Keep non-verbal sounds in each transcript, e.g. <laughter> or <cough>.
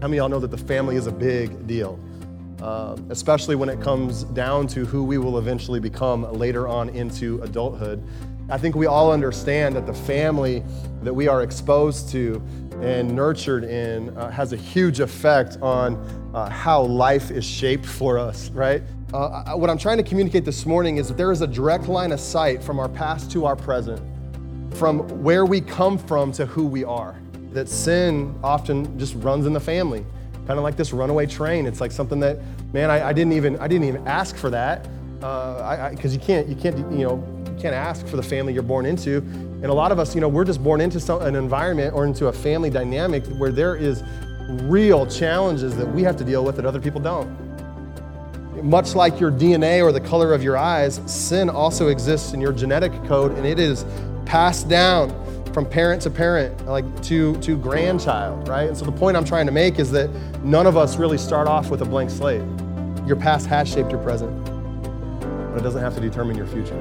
How many of y'all know that the family is a big deal? Um, especially when it comes down to who we will eventually become later on into adulthood. I think we all understand that the family that we are exposed to and nurtured in uh, has a huge effect on uh, how life is shaped for us, right? Uh, what I'm trying to communicate this morning is that there is a direct line of sight from our past to our present, from where we come from to who we are. That sin often just runs in the family kind of like this runaway train. It's like something that, man, I, I didn't even I didn't even ask for that because uh, you can't you can't you know you can't ask for the family you're born into. And a lot of us, you know, we're just born into some, an environment or into a family dynamic where there is real challenges that we have to deal with that other people don't. Much like your DNA or the color of your eyes, sin also exists in your genetic code and it is passed down from parent to parent, like to, to grandchild, right? And so the point I'm trying to make is that none of us really start off with a blank slate. Your past has shaped your present, but it doesn't have to determine your future.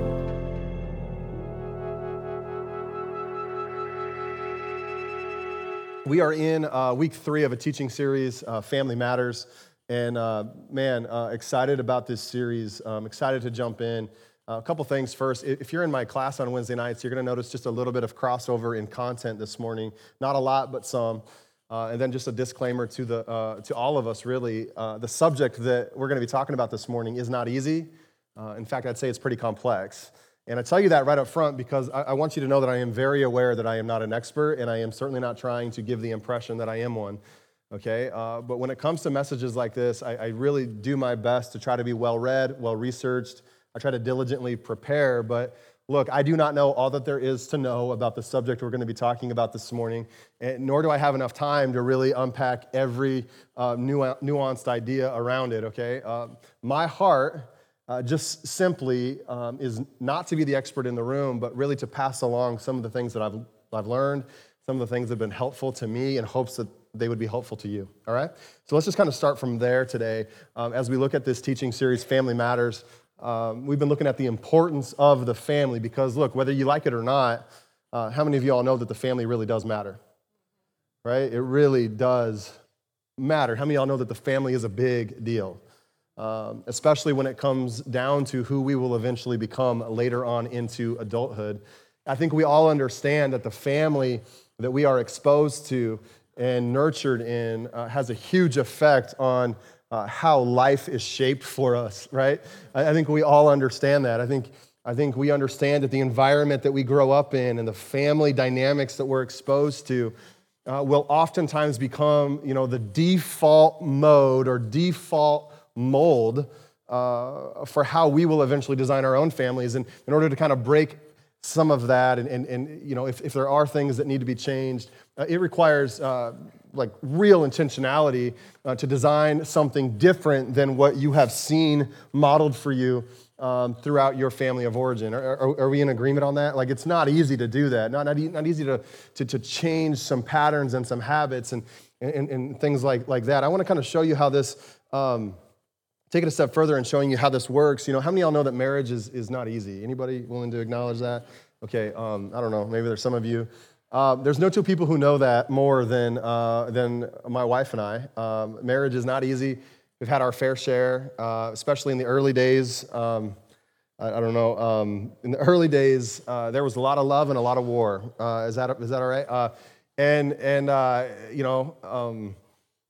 We are in uh, week three of a teaching series, uh, Family Matters. And uh, man, uh, excited about this series. Um, excited to jump in. Uh, a couple things first. If you're in my class on Wednesday nights, you're going to notice just a little bit of crossover in content this morning. Not a lot, but some. Uh, and then just a disclaimer to, the, uh, to all of us, really. Uh, the subject that we're going to be talking about this morning is not easy. Uh, in fact, I'd say it's pretty complex. And I tell you that right up front because I, I, want you to know that I am very aware that I am not an expert, and I am certainly not trying to give the impression that I am one. Okay? Uh, but when it comes to messages like this, I, I really do my best to try to be well read, well researched, I try to diligently prepare, but look, I do not know all that there is to know about the subject we're going to be talking about this morning, nor do I have enough time to really unpack every uh, nuanced idea around it, okay? Uh, my heart uh, just simply um, is not to be the expert in the room, but really to pass along some of the things that I've, I've learned, some of the things that have been helpful to me in hopes that they would be helpful to you, all right? So let's just kind of start from there today um, as we look at this teaching series, Family Matters. Um, we've been looking at the importance of the family because, look, whether you like it or not, uh, how many of you all know that the family really does matter? Right? It really does matter. How many of y'all know that the family is a big deal? Um, especially when it comes down to who we will eventually become later on into adulthood. I think we all understand that the family that we are exposed to and nurtured in uh, has a huge effect on uh, how life is shaped for us, right? I, I think we all understand that. I think, I think we understand that the environment that we grow up in and the family dynamics that we're exposed to uh, will oftentimes become, you know, the default mode or default mold uh, for how we will eventually design our own families. And in order to kind of break some of that, and, and, and you know, if, if there are things that need to be changed, uh, it requires uh, like real intentionality uh, to design something different than what you have seen modeled for you um, throughout your family of origin. Are, are, are, we in agreement on that? Like, it's not easy to do that. Not, not, not easy to, to, to change some patterns and some habits and, and, and things like, like that. I want to kind of show you how this, um, take it a step further and showing you how this works. You know, how many of y'all know that marriage is, is not easy? Anybody willing to acknowledge that? Okay, um, I don't know. Maybe there's some of you. Uh, there's no two people who know that more than, uh, than my wife and I. Um, marriage is not easy. We've had our fair share, uh, especially in the early days. Um, I, I, don't know. Um, in the early days, uh, there was a lot of love and a lot of war. Uh, is, that, is that all right? And, and you know, um,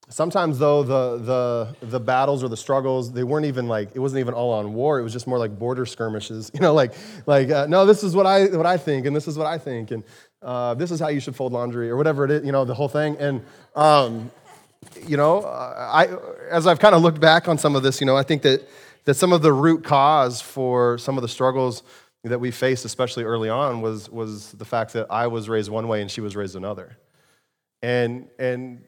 sometimes though the, the, the battles or the struggles they weren't even like it wasn't even all on war it was just more like border skirmishes <laughs> you know like like no this is what i what i think and this is what i think and uh, this is how you should fold laundry, or whatever it is, you know, the whole thing. And, um, you know, I, as I've kind of looked back on some of this, you know, I think that, that some of the root cause for some of the struggles that we faced, especially early on, was, was the fact that I was raised one way and she was raised another. And, and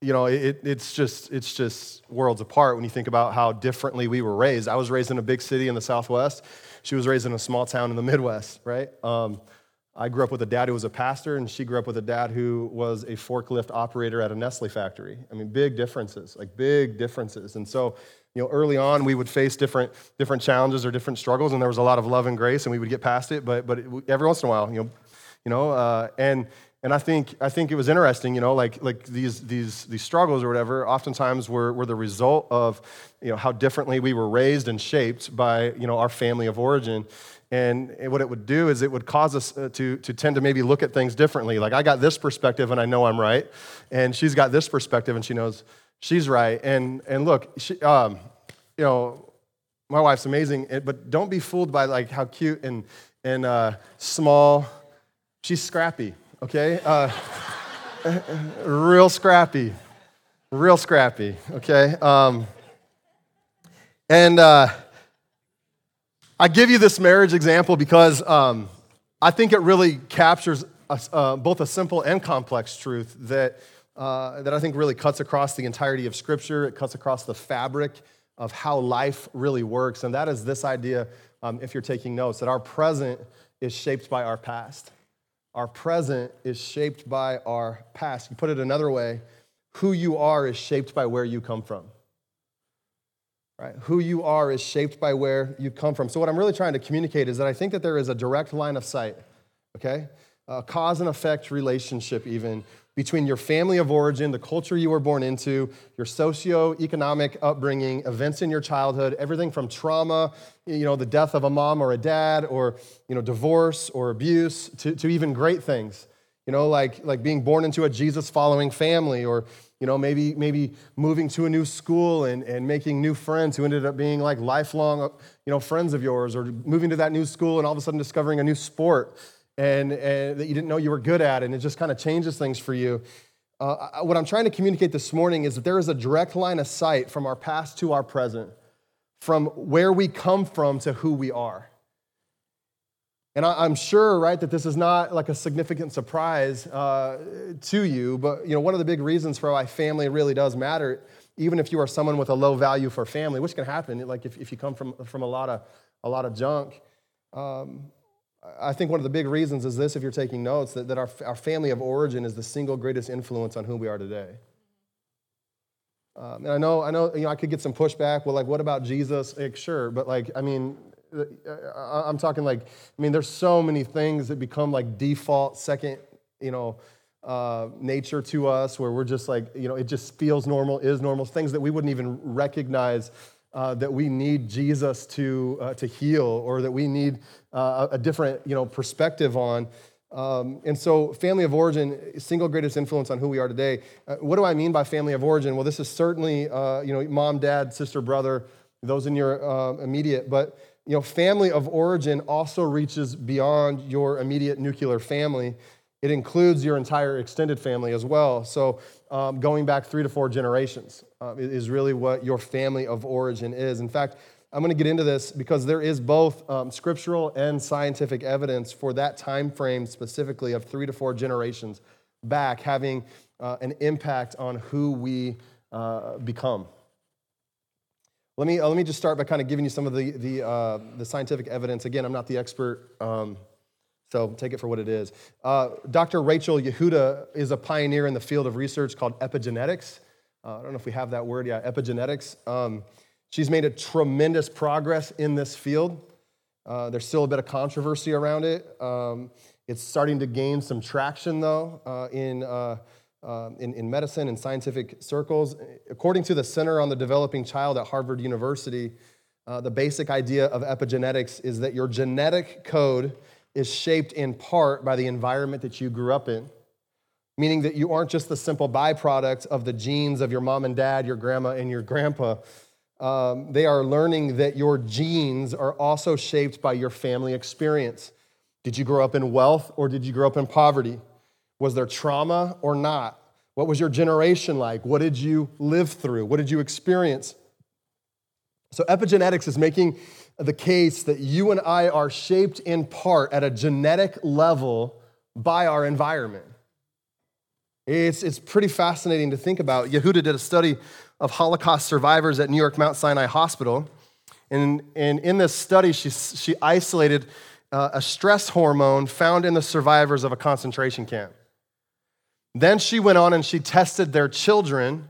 you know, it, it's, just, it's just worlds apart when you think about how differently we were raised. I was raised in a big city in the Southwest. She was raised in a small town in the Midwest, right? Um, I grew up with a dad who was a pastor, and she grew up with a dad who was a forklift operator at a Nestle factory. I mean, big differences, like big differences. And so, you know, early on, we would face different, different challenges or different struggles, and there was a lot of love and grace, and we would get past it. But, but it, every once in a while, you know, you know, uh, and and I think, I think it was interesting, you know, like, like these, these, these struggles or whatever, oftentimes were, were the result of, you know, how differently we were raised and shaped by, you know, our family of origin. And what it would do is it would cause us uh, to, to tend to maybe look at things differently. Like, I got this perspective and I know I'm right, and she's got this perspective and she knows she's right. And, and look, she, um, you know, my wife's amazing, but don't be fooled by like how cute and, and uh, small. She's scrappy okay? Uh, <laughs> real scrappy, real scrappy, okay? Um, and uh, I give you this marriage example because um, I think it really captures a, uh, both a simple and complex truth that, uh, that I think really cuts across the entirety of Scripture. It cuts across the fabric of how life really works. And that is this idea, um, if you're taking notes, that our present is shaped by our past. Our present is shaped by our past. You put it another way, who you are is shaped by where you come from. Right? Who you are is shaped by where you come from. So, what I'm really trying to communicate is that I think that there is a direct line of sight, okay? A cause and effect relationship, even between your family of origin, the culture you were born into, your socio-economic upbringing, events in your childhood, everything from trauma, you know, the death of a mom or a dad, or you know, divorce or abuse, to, to even great things. You know, like, like being born into a Jesus-following family, or you know, maybe, maybe moving to a new school and, and making new friends who ended up being like lifelong you know, friends of yours, or moving to that new school and all of a sudden discovering a new sport and, and that you didn't know you were good at, and it just kind of changes things for you. Uh, what I'm trying to communicate this morning is that there is a direct line of sight from our past to our present, from where we come from to who we are. And I'm sure, right, that this is not like a significant surprise uh, to you, but you know, one of the big reasons for why family really does matter, even if you are someone with a low value for family, which can happen, like if, if you come from, from a lot of a lot of junk, um, I think one of the big reasons is this, if you're taking notes, that, that our, our family of origin is the single greatest influence on who we are today. Um, and I know, I know, you know, I could get some pushback. Well, like, what about Jesus? Like, sure, but like, I mean, I'm talking like, I mean, there's so many things that become like default second, you know, uh, nature to us, where we're just like, you know, it just feels normal, is normal, things that we wouldn't even recognize uh, that we need Jesus to, uh, to heal or that we need uh, a different you know, perspective on. Um, and so, family of origin, single greatest influence on who we are today. Uh, what do I mean by family of origin? Well, this is certainly uh, you know, mom, dad, sister, brother, those in your immediate, but you know, family of origin also reaches beyond your immediate nuclear family. It includes your entire extended family as well. So, um, going back three to four generations uh, is really what your family of origin is. In fact, I'm going to get into this because there is both um, scriptural and scientific evidence for that time frame specifically of three to four generations back having uh, an impact on who we uh, become. Let me, uh, let me just start by kind of giving you some of the, the, uh, the scientific evidence. Again, I'm not the expert. Um, so take it for what it is. Uh, Dr. Rachel Yehuda is a pioneer in the field of research called epigenetics. Uh, I don't know if we have that word. Yeah, epigenetics. Um, she's made a tremendous progress in this field. Uh, there's still a bit of controversy around it. Um, it's starting to gain some traction, though, in, um, in, in medicine and scientific circles. According to the Center on the Developing Child at Harvard University, uh, the basic idea of epigenetics is that your genetic code is shaped in part by the environment that you grew up in, meaning that you aren't just the simple byproduct of the genes of your mom and dad, your grandma, and your grandpa. Um, they are learning that your genes are also shaped by your family experience. Did you grow up in wealth or did you grow up in poverty? Was there trauma or not? What was your generation like? What did you live through? What did you experience? So, epigenetics is making the case that you and I are shaped in part at a genetic level by our environment. It's, it's pretty fascinating to think about. Yehuda did a study of Holocaust survivors at New York Mount Sinai Hospital. And, and in this study, she, she isolated uh, a stress hormone found in the survivors of a concentration camp. Then she went on and she tested their children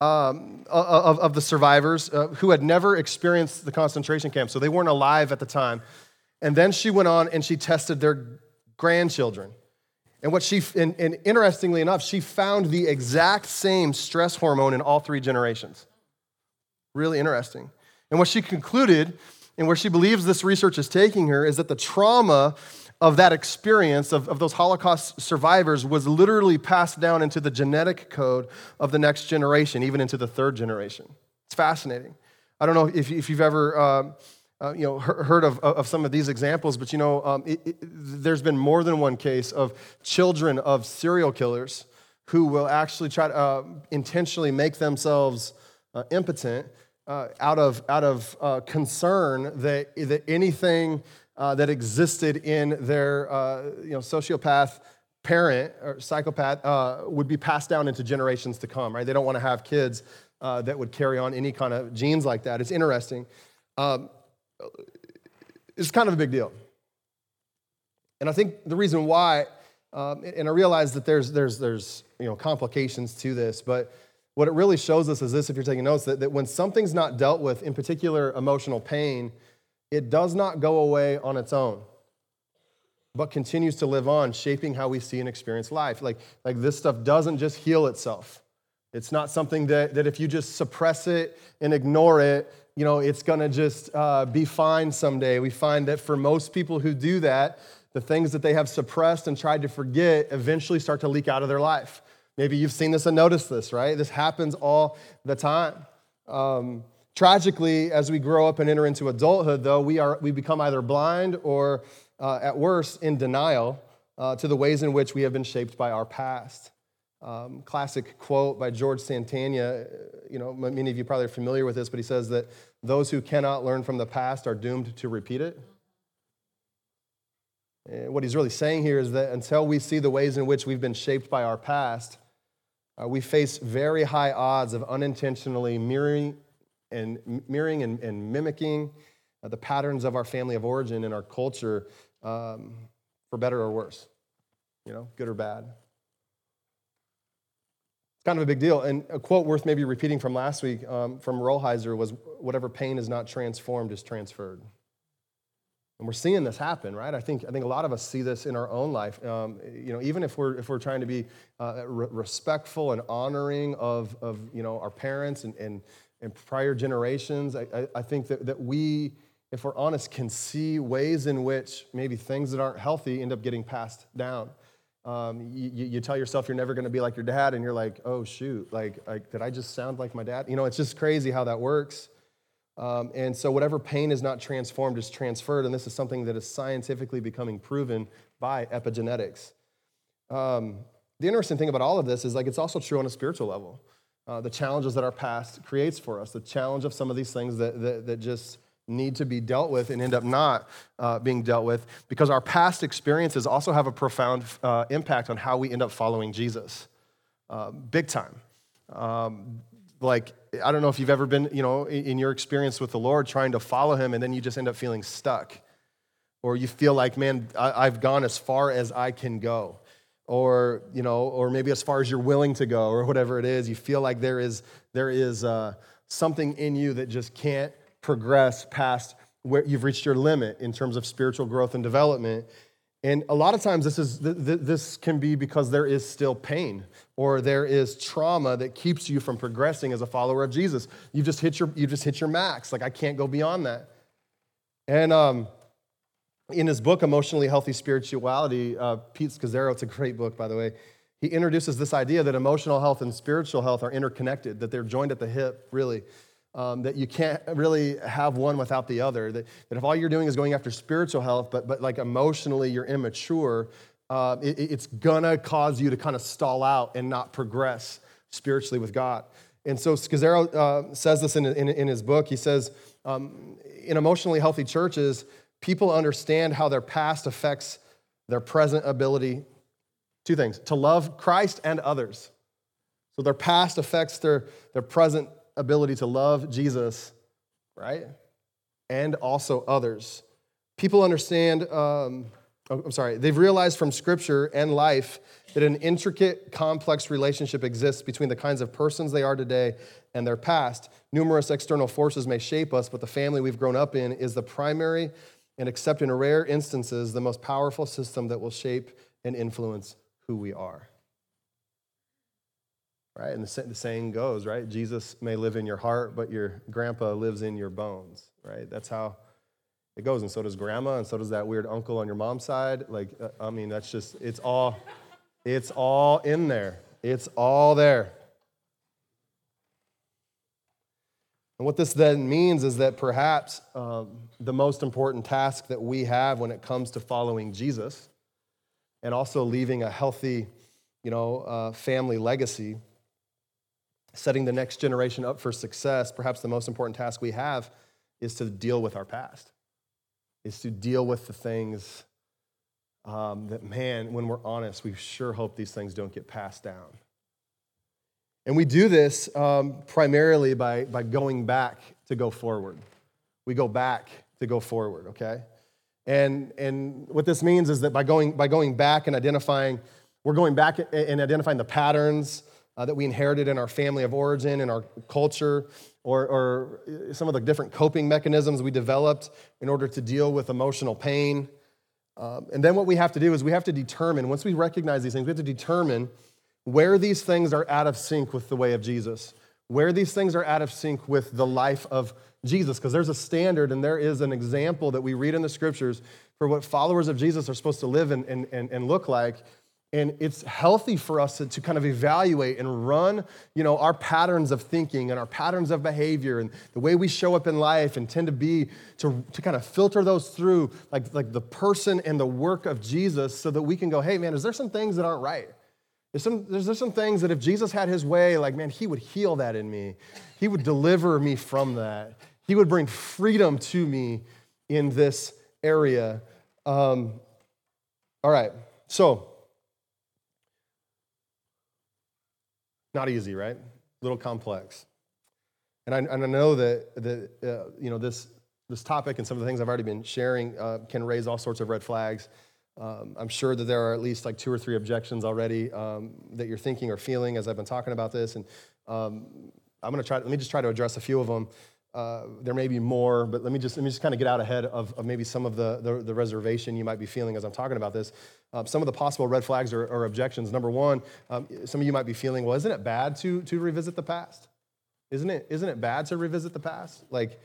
um, of, of the survivors uh, who had never experienced the concentration camp, so they weren't alive at the time. And then she went on and she tested their grandchildren. And what she, and, and interestingly enough, she found the exact same stress hormone in all three generations. Really interesting. And what she concluded, and where she believes this research is taking her, is that the trauma of that experience of, of those Holocaust survivors was literally passed down into the genetic code of the next generation, even into the third generation. It's fascinating. I don't know if, if you've ever. Uh, uh, you know, heard of, of some of these examples, but you know, um, it, it, there's been more than one case of children of serial killers who will actually try to uh, intentionally make themselves uh, impotent uh, out of, out of uh, concern that, that anything uh, that existed in their you know, sociopath parent or psychopath would be passed down into generations to come, right? They don't want to have kids that would carry on any kind of genes like that. It's interesting. Um, it's kind of a big deal. And I think the reason why, um, and I realize that there's, there's, there's you know, complications to this, but what it really shows us is this if you're taking notes that, that when something's not dealt with, in particular emotional pain, it does not go away on its own, but continues to live on, shaping how we see and experience life. Like, like this stuff doesn't just heal itself. It's not something that, that if you just suppress it and ignore it, you know, it's to just uh, be fine someday. We find that for most people who do that, the things that they have suppressed and tried to forget eventually start to leak out of their life. Maybe you've seen this and noticed this, right? This happens all the time. Um, tragically, as we grow up and enter into adulthood, though, we, are, we become either blind or, uh, at worst, in denial uh, to the ways in which we have been shaped by our past. Um, classic quote by George Santayana. You know, many of you probably are familiar with this, but he says that those who cannot learn from the past are doomed to repeat it. And what he's really saying here is that until we see the ways in which we've been shaped by our past, uh, we face very high odds of unintentionally mirroring and mirroring and, and mimicking uh, the patterns of our family of origin and our culture um, for better or worse, you know, good or bad It's kind of a big deal. And a quote worth maybe repeating from last week um, from Rolheiser was whatever pain is not transformed is transferred. And we're seeing this happen, right? I think, I think a lot of us see this in our own life. Um, you know, even if we're, if we're trying to be uh, re- respectful and honoring of, of you know, our parents and, and, and prior generations, I, I, I think that, that we, if we're honest, can see ways in which maybe things that aren't healthy end up getting passed down. Um, you, you, tell yourself you're never going to be like your dad, and you're like, oh, shoot, like, like, did I just sound like my dad? You know, it's just crazy how that works. Um, and so, whatever pain is not transformed is transferred, and this is something that is scientifically becoming proven by epigenetics. Um, the interesting thing about all of this is like it's also true on a spiritual level. Uh, the challenges that our past creates for us, the challenge of some of these things that, that, that just need to be dealt with and end up not uh, being dealt with because our past experiences also have a profound uh, impact on how we end up following Jesus. Uh, big time. Um, like, I don't know if you've ever been, you know, in your experience with the Lord trying to follow him and then you just end up feeling stuck. Or you feel like, man, I, I've gone as far as I can go. Or, you know, or maybe as far as you're willing to go, or whatever it is. You feel like there is, there is uh, something in you that just can't progress past where you've reached your limit in terms of spiritual growth and development. And a lot of times, this, is, this can be because there is still pain or there is trauma that keeps you from progressing as a follower of Jesus. you've just hit your, you just hit your max. Like, I can't go beyond that. And um, in his book, Emotionally Healthy Spirituality, uh, Pete Scazzero, it's a great book, by the way, he introduces this idea that emotional health and spiritual health are interconnected, that they're joined at the hip, really um, that you can't really have one without the other. That, that if all you're doing is going after spiritual health, but, but like emotionally you're immature, uh, it, it's gonna cause you to kind of stall out and not progress spiritually with God. And so Scazzero uh, says this in, in, in, his book. He says, um, in emotionally healthy churches, people understand how their past affects their present ability. Two things to love Christ and others. So their past affects their, their present ability to love Jesus, right? And also others. People understand, um, oh, I'm sorry, they've realized from scripture and life that an intricate, complex relationship exists between the kinds of persons they are today and their past. Numerous external forces may shape us, but the family we've grown up in is the primary and, except in rare instances, the most powerful system that will shape and influence who we are. Right? And the, saying goes, right? Jesus may live in your heart, but your grandpa lives in your bones, right? That's how it goes. And so does grandma, and so does that weird uncle on your mom's side. Like, uh, I mean, that's just, it's all, it's all in there. It's all there. And what this then means is that perhaps um, the most important task that we have when it comes to following Jesus and also leaving a healthy, you know, uh, family legacy, setting the next generation up for success, perhaps the most important task we have is to deal with our past, is to deal with the things um, that, man, when we're honest, we sure hope these things don't get passed down. And we do this um, primarily by, by going back to go forward. We go back to go forward, okay? And, and what this means is that by going, by going back and identifying, we're going back and identifying the patterns uh, that we inherited in our family of origin, in our culture, or, or some of the different coping mechanisms we developed in order to deal with emotional pain. Um, and then what we have to do is we have to determine, once we recognize these things, we have to determine where these things are out of sync with the way of Jesus, where these things are out of sync with the life of Jesus, because there's a standard and there is an example that we read in the scriptures for what followers of Jesus are supposed to live and, and, and, look like. And it's healthy for us to, to, kind of evaluate and run, you know, our patterns of thinking and our patterns of behavior and the way we show up in life and tend to be to, to kind of filter those through like, like the person and the work of Jesus so that we can go, hey man, is there some things that aren't right? There's some, there's, there's some things that if Jesus had his way, like, man, he would heal that in me. He would deliver me from that. He would bring freedom to me in this area. Um, all right, so, not easy, right? A little complex. And I, and I know that, that uh, you know, this, this topic and some of the things I've already been sharing uh, can raise all sorts of red flags. Um, I'm sure that there are at least like two or three objections already um, that you're thinking or feeling as I've been talking about this. And um, I'm going to try, let me just try to address a few of them. Uh, there may be more, but let me just, let me just kind of get out ahead of, of maybe some of the, the, the, reservation you might be feeling as I'm talking about this. Um, some of the possible red flags or, or objections. Number one, um, some of you might be feeling, well, isn't it bad to, to revisit the past? Isn't it, isn't it bad to revisit the past? Like,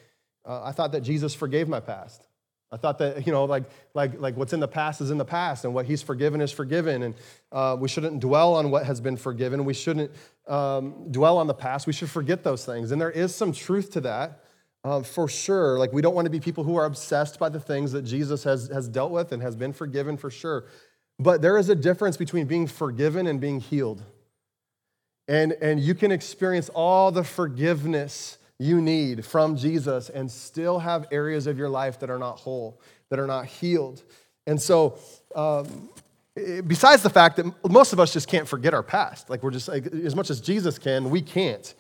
uh, I thought that Jesus forgave my past. I thought that, you know, like, like, like what's in the past is in the past, and what he's forgiven is forgiven. And uh, we shouldn't dwell on what has been forgiven. We shouldn't um, dwell on the past. We should forget those things. And there is some truth to that uh, for sure. Like, we don't want to be people who are obsessed by the things that Jesus has, has dealt with and has been forgiven for sure. But there is a difference between being forgiven and being healed. And, and you can experience all the forgiveness you need from Jesus and still have areas of your life that are not whole, that are not healed. And so, um, besides the fact that most of us just can't forget our past, like we're just like, as much as Jesus can, we can't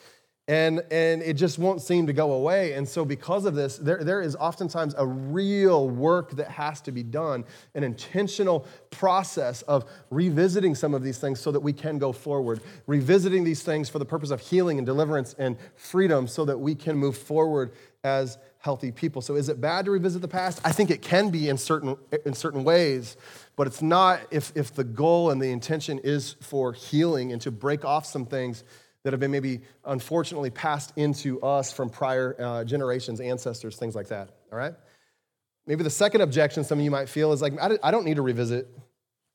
and and it just won't seem to go away. And so because of this there, there is oftentimes a real work that has to be done an intentional process of revisiting some of these things so that we can go forward revisiting these things for the purpose of healing and deliverance and freedom so that we can move forward as healthy people. So is it bad to revisit the past? I think it can be in certain in certain ways but it's not if if the goal and the intention is for healing and to break off some things that have been maybe unfortunately passed into us from prior uh, generations, ancestors, things like that. All right? Maybe the second objection some of you might feel is like, I don't need to revisit.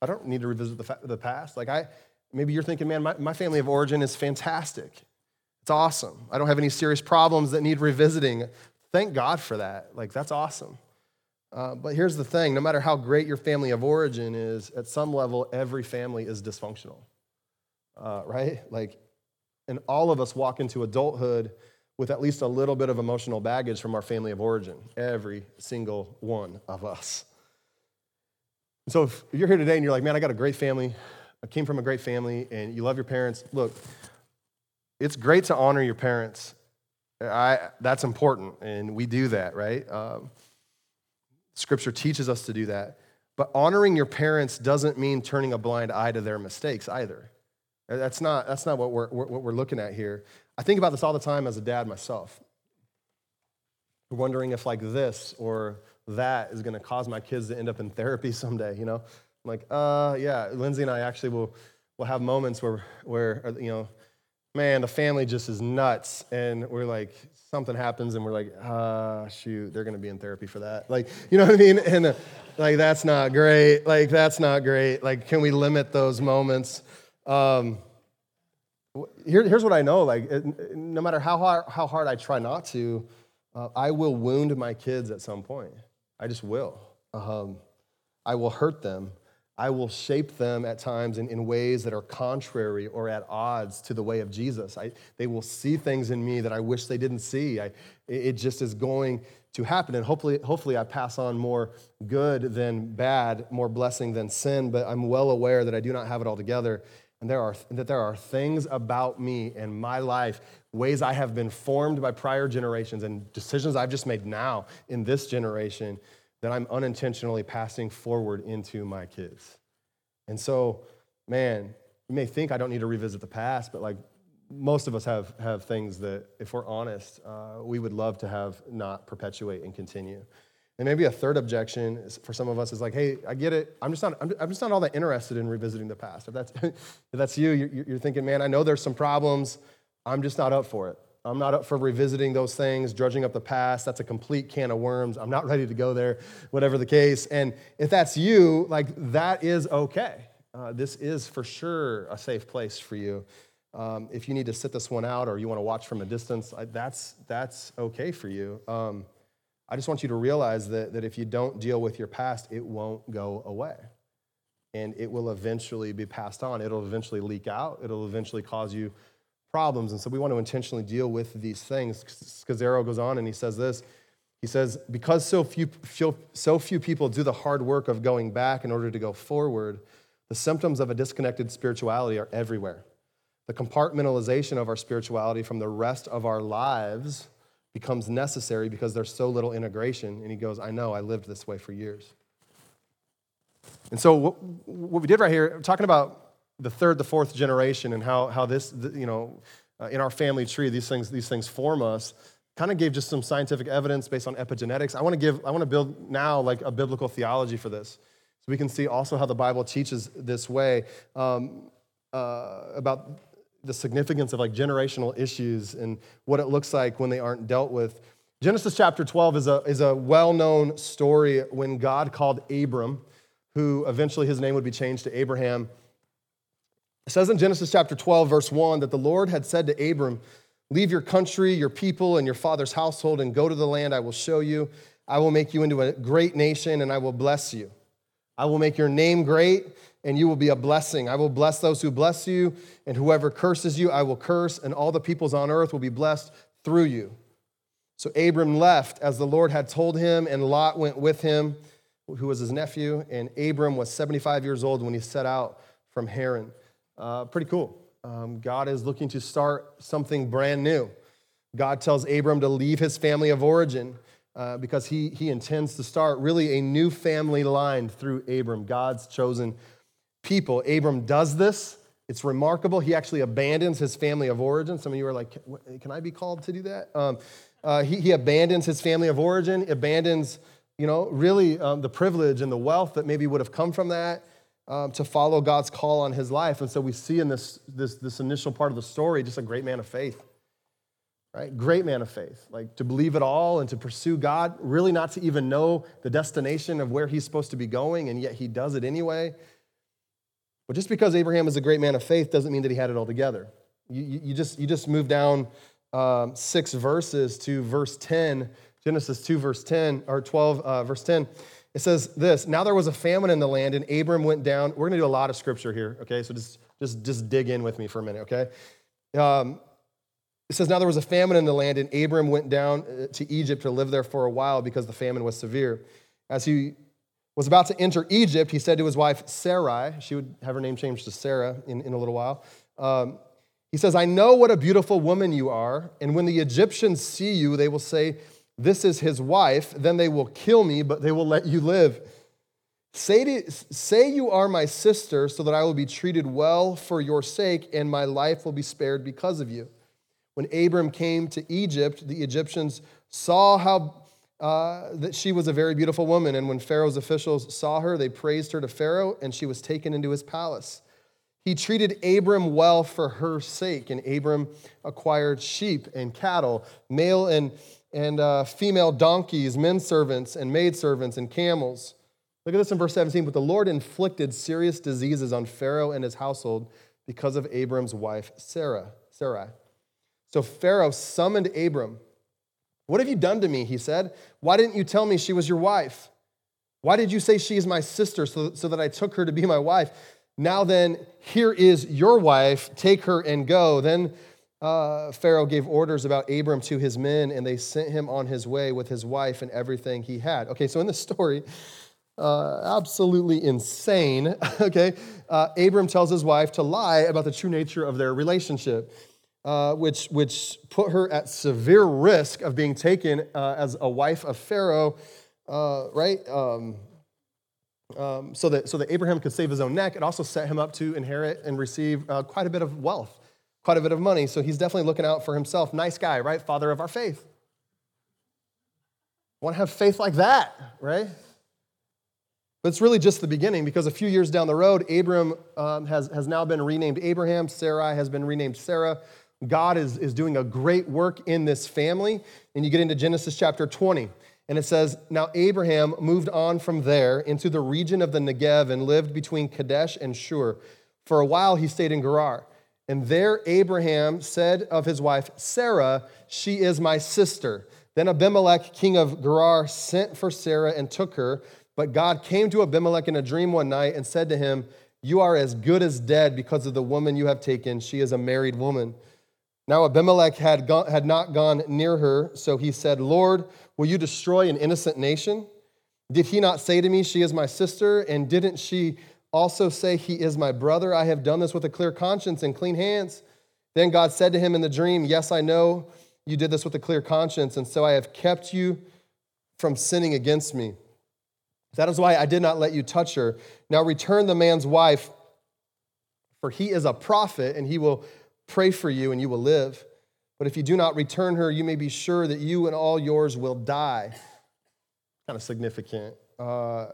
I don't need to revisit the, fa- the past. Like, I, maybe you're thinking, man, my, my family of origin is fantastic. It's awesome. I don't have any serious problems that need revisiting. Thank God for that. Like, that's awesome. Uh, but here's the thing no matter how great your family of origin is, at some level, every family is dysfunctional, uh, right? Like, and all of us walk into adulthood with at least a little bit of emotional baggage from our family of origin. Every single one of us. so if you're here today and you're like, man, I got a great family, I came from a great family, and you love your parents, look, it's great to honor your parents. I, that's important, and we do that, right? Um, scripture teaches us to do that. But honoring your parents doesn't mean turning a blind eye to their mistakes either. That's not, that's not what, we're, what we're looking at here. I think about this all the time as a dad myself. Wondering if like this or that is going to cause my kids to end up in therapy <laughs> someday, you know? I'm like, uh, yeah. Lindsay and I actually will, will have moments where, where, uh, you know, man, the family just is nuts. And we're like, something happens and we're like, ah, shoot, they're going to be in therapy for that. Like, you know what I mean? <laughs> And uh, like, that's not great. Like, that's not great. Like, can we limit those moments? Um, here, here's what I know. Like, no matter how hard, how hard I try not to, uh, I will wound my kids at some point. I just will. Um, I will hurt them. I will shape them at times in, in ways that are contrary or at odds to the way of Jesus. I, they will see things in me that I wish they didn't see. I, it just is going to happen. And hopefully, hopefully, I pass on more good than bad, more blessing than sin, but I'm well aware that I do not have it all together. And there are, that there are things about me and my life, ways I have been formed by prior generations, and decisions I've just made now in this generation that I'm unintentionally passing forward into my kids. And so, man, you may think I don't need to revisit the past, but like most of us have, have things that, if we're honest, uh, we would love to have not perpetuate and continue. And maybe a third objection for some of us is like, hey, I get it. I'm just not, I'm just not all that interested in revisiting the past. If that's, <laughs> if that's you, you're thinking, man, I know there's some problems. I'm just not up for it. I'm not up for revisiting those things, drudging up the past. That's a complete can of worms. I'm not <laughs> ready to go there, whatever the case. And if that's you, like that is okay. Uh, this is for sure a safe place for you. Um, if you need to sit this one out or you want to watch from a distance, I, that's, that's okay for you. Um, I just want you to realize that, that if you don't deal with your past, it won't go away. And it will eventually be passed on. It'll eventually leak out. It'll eventually cause you problems. And so we want to intentionally deal with these things. Scazzero goes on and he says this. He says, because so few, so few people do the hard work of going back in order to go forward, the symptoms of a disconnected spirituality are everywhere. The compartmentalization of our spirituality from the rest of our lives becomes necessary because there's so little integration. And he goes, I know, I lived this way for years. And so, what, what we did right here, talking about the third, the fourth generation, and how, how this, you know, uh, in our family tree, these things, these things form us, kind of gave just some scientific evidence based on epigenetics. I want to give, I want to build now like a biblical theology for this. So we can see also how the Bible teaches this way um, uh, about the significance of like generational issues and what it looks like when they aren't dealt with. Genesis chapter 12 is a, is a well known story when God called Abram, who eventually his name would be changed to Abraham. It says in Genesis chapter 12, verse 1, that the Lord had said to Abram, Leave your country, your people, and your father's household, and go to the land I will show you. I will make you into a great nation, and I will bless you. I will make your name great, and you will be a blessing. I will bless those who bless you, and whoever curses you, I will curse, and all the peoples on earth will be blessed through you. So Abram left as the Lord had told him, and Lot went with him, who was his nephew. And Abram was 75 years old when he set out from Haran. Uh, pretty cool. Um, God is looking to start something brand new. God tells Abram to leave his family of origin uh, because he, he intends to start really a new family line through Abram, God's chosen people. Abram does this. It's remarkable. He actually abandons his family of origin. Some of you are like, can I be called to do that? Um, uh, he, he, abandons his family of origin, abandons, you know, really um, the privilege and the wealth that maybe would have come from that um, to follow God's call on his life. And so we see in this, this, this initial part of the story just a great man of faith, right? Great man of faith, like to believe it all and to pursue God, really not to even know the destination of where he's supposed to be going, and yet he does it anyway. But just because Abraham is a great man of faith doesn't mean that he had it all together. You, you, just, you just move down um, six verses to verse 10, Genesis 2, verse 10, or 12, uh, verse 10. It says this Now there was a famine in the land, and Abram went down. We're going to do a lot of scripture here, okay? So just, just, just dig in with me for a minute, okay? Um, it says, Now there was a famine in the land, and Abram went down uh, to Egypt to live there for a while because the famine was severe. As he was about to enter Egypt, he said to his wife Sarai, she would have her name changed to Sarah in, in a little while. Um, he says, I know what a beautiful woman you are, and when the Egyptians see you, they will say, this is his wife, then they will kill me, but they will let you live. Say, to, say you are my sister, so that I will be treated well for your sake, and my life will be spared because of you. When Abram came to Egypt, the Egyptians saw how uh, that she was a very beautiful woman. And when Pharaoh's officials saw her, they praised her to Pharaoh, and she was taken into his palace. He treated Abram well for her sake, and Abram acquired sheep and cattle, male and, and uh, female donkeys, men servants and maid servants, and camels. Look at this in verse 17. But the Lord inflicted serious diseases on Pharaoh and his household because of Abram's wife, Sarah. Sarai. So Pharaoh summoned Abram. What have you done to me? He said. Why didn't you tell me she was your wife? Why did you say she is my sister so, so that I took her to be my wife? Now then, here is your wife. Take her and go. Then uh, Pharaoh gave orders about Abram to his men, and they sent him on his way with his wife and everything he had. Okay, so in the story, uh, absolutely insane. <laughs> okay, uh, Abram tells his wife to lie about the true nature of their relationship, uh, which, which put her at severe risk of being taken uh, as a wife of Pharaoh, uh, right? Um, um, so, that, so that Abraham could save his own neck. It also set him up to inherit and receive uh, quite a bit of wealth, quite a bit of money. So he's definitely looking out for himself. Nice guy, right? Father of our faith. Want to have faith like that, right? But it's really just the beginning because a few years down the road, Abram um, has, has now been renamed Abraham. Sarai has been renamed Sarah. God is, is doing a great work in this family. And you get into Genesis chapter 20. And it says, Now Abraham moved on from there into the region of the Negev and lived between Kadesh and Shur. For a while he stayed in Gerar. And there Abraham said of his wife, Sarah, She is my sister. Then Abimelech, king of Gerar, sent for Sarah and took her. But God came to Abimelech in a dream one night and said to him, You are as good as dead because of the woman you have taken. She is a married woman. Now Abimelech had, gone, had not gone near her, so he said, Lord, will you destroy an innocent nation? Did he not say to me, She is my sister? And didn't she also say, He is my brother? I have done this with a clear conscience and clean hands. Then God said to him in the dream, Yes, I know you did this with a clear conscience, and so I have kept you from sinning against me. That is why I did not let you touch her. Now return the man's wife, for he is a prophet, and he will pray for you and you will live. But if you do not return her, you may be sure that you and all yours will die. Kind of significant. Uh,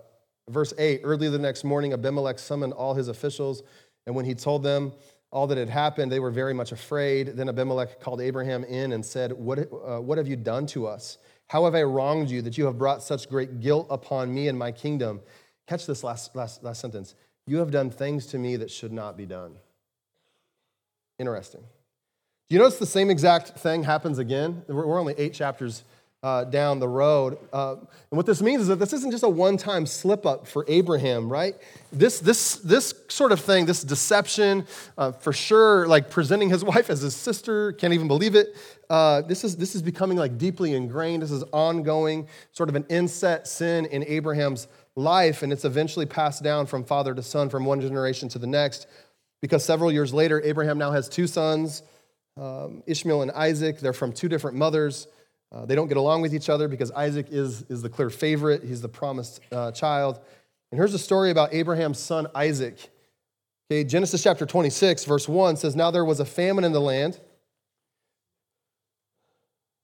verse 8 Early the next morning, Abimelech summoned all his officials, and when he told them all that had happened, they were very much afraid. Then Abimelech called Abraham in and said, What, uh, what have you done to us? How have I wronged you that you have brought such great guilt upon me and my kingdom? Catch this last, last, last sentence. You have done things to me that should not be done. Interesting. Do you notice the same exact thing happens again? We're only eight chapters uh, down the road. Uh, and what this means is that this isn't just a one time slip up for Abraham, right? This, this, this sort of thing, this deception, uh, for sure, like presenting his <laughs> wife as his sister, can't even believe it. Uh, this, is, this is becoming like deeply ingrained. This is ongoing, sort of an inset sin in Abraham's life, and it's eventually passed down from father to son, from one generation to the next because several years later, Abraham now has two sons, um, Ishmael and Isaac. They're from two different mothers. Uh, they don't get along with each other because Isaac is, is the clear favorite, he's the promised uh, child. And here's a story about Abraham's son Isaac. Okay, Genesis chapter 26, verse 1 says, Now there was a famine in the land.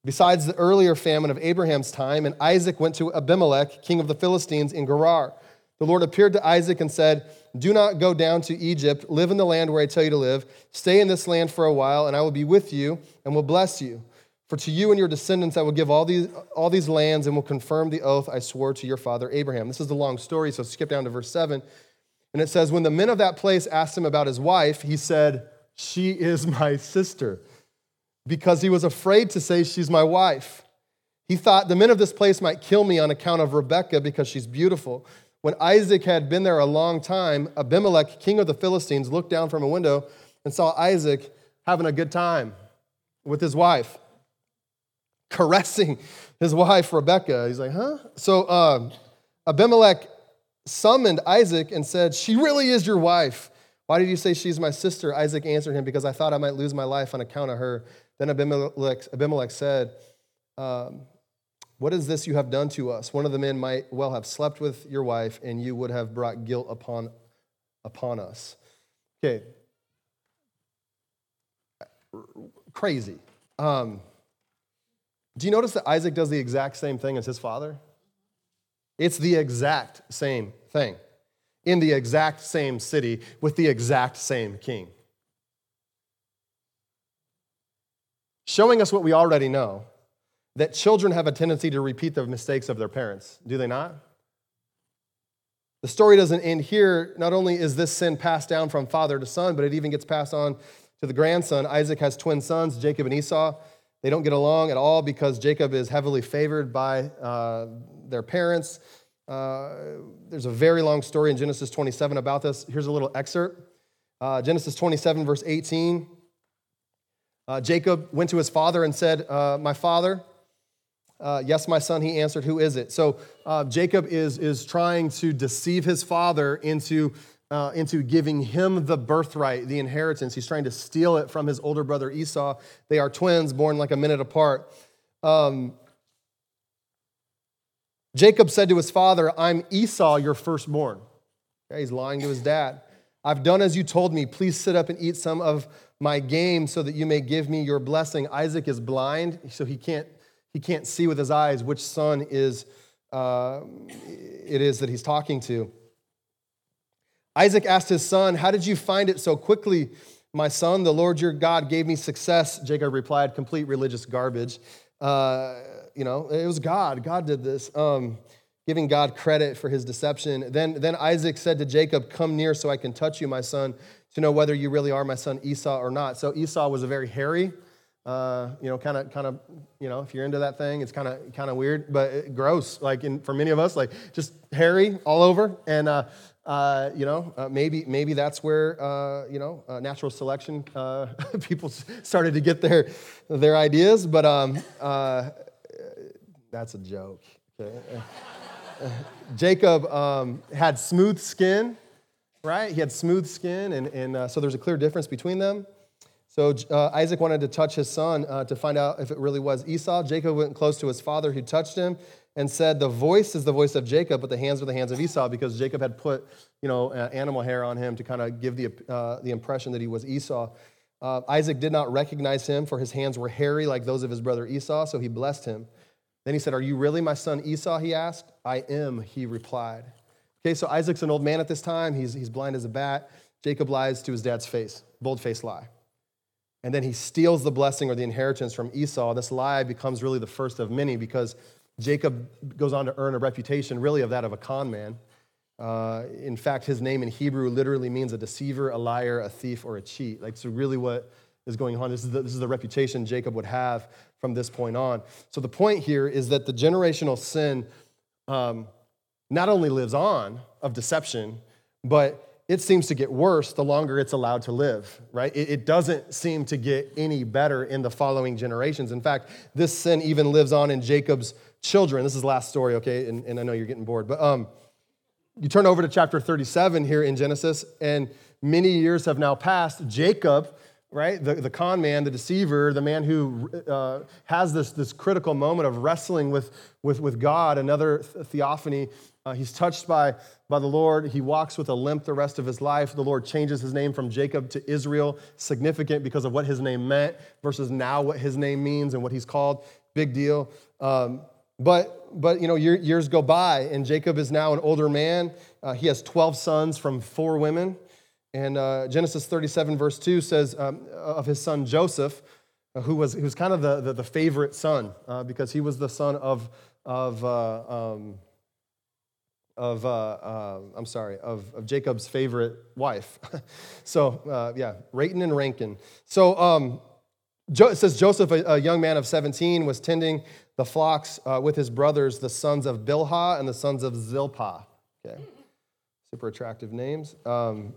Besides the earlier famine of Abraham's time, and Isaac went to Abimelech, king of the Philistines, in Gerar. The Lord appeared to Isaac and said, Do not go down to Egypt. Live in the land where I tell you to live. Stay in this land for a while, and I will be with you and will bless you. For to you and your descendants I will give all these, all these lands and will confirm the oath I swore to your father Abraham. This is the long story, so skip down to verse 7. And it says, When the men of that place asked him about his wife, he said, She is my sister, because he was afraid to say, She's my wife. He thought the men of this place might kill me on account of Rebekah because she's beautiful. When Isaac had been there a long time, Abimelech, king of the Philistines, looked down from a window and saw Isaac having a good time with his wife, caressing his wife, Rebecca. He's like, huh? So uh, Abimelech summoned Isaac and said, She really is your wife. Why did you say she's my sister? Isaac answered him, Because I thought I might lose my life on account of her. Then Abimelech, Abimelech said, um, what is this you have done to us? One of the men might well have slept with your wife, and you would have brought guilt upon, upon us. Okay. Crazy. Um, Do you notice that Isaac does the exact same thing as his father? It's the exact same thing in the exact same city with the exact same king. Showing us what we already know that children have a tendency to repeat the mistakes of their parents, do they not? The story doesn't end here. Not only is this sin passed down from father to son, but it even gets passed on to the grandson. Isaac has twin sons, Jacob and Esau. They don't get along at all because Jacob is heavily favored by uh, their parents. Uh, there's a very long story in Genesis 27 about this. Here's a little excerpt uh, Genesis 27, verse 18. Uh, Jacob went to his father and said, uh, My father, uh, yes, my son, he answered, Who is it? So uh, Jacob is, is trying to deceive his father into, uh, into giving him the birthright, the inheritance. He's trying to steal it from his older brother Esau. They are twins, born like a minute apart. Um, Jacob said to his father, I'm Esau, your firstborn. Okay, he's lying to his dad. I've done as you told me. Please sit up and eat some of my game so that you may give me your blessing. Isaac is blind, so he can't he can't see with his eyes which son is uh, it is that he's talking to. Isaac asked his son, How did you find it so quickly, my son? The Lord your God gave me success. Jacob replied, Complete religious garbage. Uh, you know, it was God. God did this. Um, giving God credit for his deception. Then, then Isaac said to Jacob, Come near so I can touch you, my son, to know whether you really are my son Esau or not. So Esau was a very hairy, uh, you know, kind of, kind of, you know, if you're into that thing, it's kind of, kind of weird, but gross. Like in, for many of us, like just hairy all over, and uh, uh, you know, uh, maybe maybe that's where uh, you know uh, natural selection <laughs> people started to get their their ideas. But um, that's a joke. Okay. <laughs> Jacob um, had smooth skin, right? He had smooth skin, and, and so there's a clear difference between them. So uh, Isaac wanted to touch his son uh, to find out if it really was Esau. Jacob went close to his father, who touched him and said, "The voice is the voice of Jacob, but the hands are the hands of Esau," because Jacob had put, you know, uh, animal hair on him to kind of give the uh, the impression that he was Esau. Uh, Isaac did not recognize him, for his hands were hairy like those of his brother Esau. So he blessed him. Then he said, "Are you really my son Esau?" He asked. "I am," he replied. Okay, so Isaac's an old man at this time. He's he's blind as a bat. Jacob lies to his dad's face, bold faced lie and then he steals the blessing or the inheritance from Esau. This lie becomes really the first of many because Jacob goes on to earn a reputation, really, of that of a con man. Uh, in fact, his name in Hebrew literally means a deceiver, a liar, a thief, or a cheat. Like, so really, what is going on? This is the, this is the reputation Jacob would have from this point on. So, the point here is that the generational sin um, not only lives on of deception, but it seems to get worse the longer it's allowed to live, right? It, it, doesn't seem to get any better in the following generations. In fact, this sin even lives on in Jacob's children. This is the last story, okay? And, and I know you're getting bored, but um, you turn over to chapter 37 here in Genesis, and many years have now passed. Jacob, right, the, the con man, the deceiver, the man who uh, has this, this critical moment of wrestling with, with, with God, another theophany, uh, he's touched by, by the Lord. He walks with a limp the rest of his life. The Lord changes his name from Jacob to Israel, significant because of what his name meant versus now what his name means and what he's called. Big deal. Um, but, but, you know, year, years go by, and Jacob is now an older man. Uh, he has 12 sons from four women. And uh, Genesis 37, verse 2 says um, of his son Joseph, uh, who was, who was kind of the, the, the favorite son uh, because he was the son of, of uh, um, of, uh, uh, I'm sorry, of, of, Jacob's favorite wife. <laughs> so, uh, yeah, Rayton and Rankin. So, um, jo- it says Joseph, a, a, young man of 17, was tending the flocks uh, with his brothers, the sons of Bilhah and the sons of Zilpah. Okay, super attractive names. Um,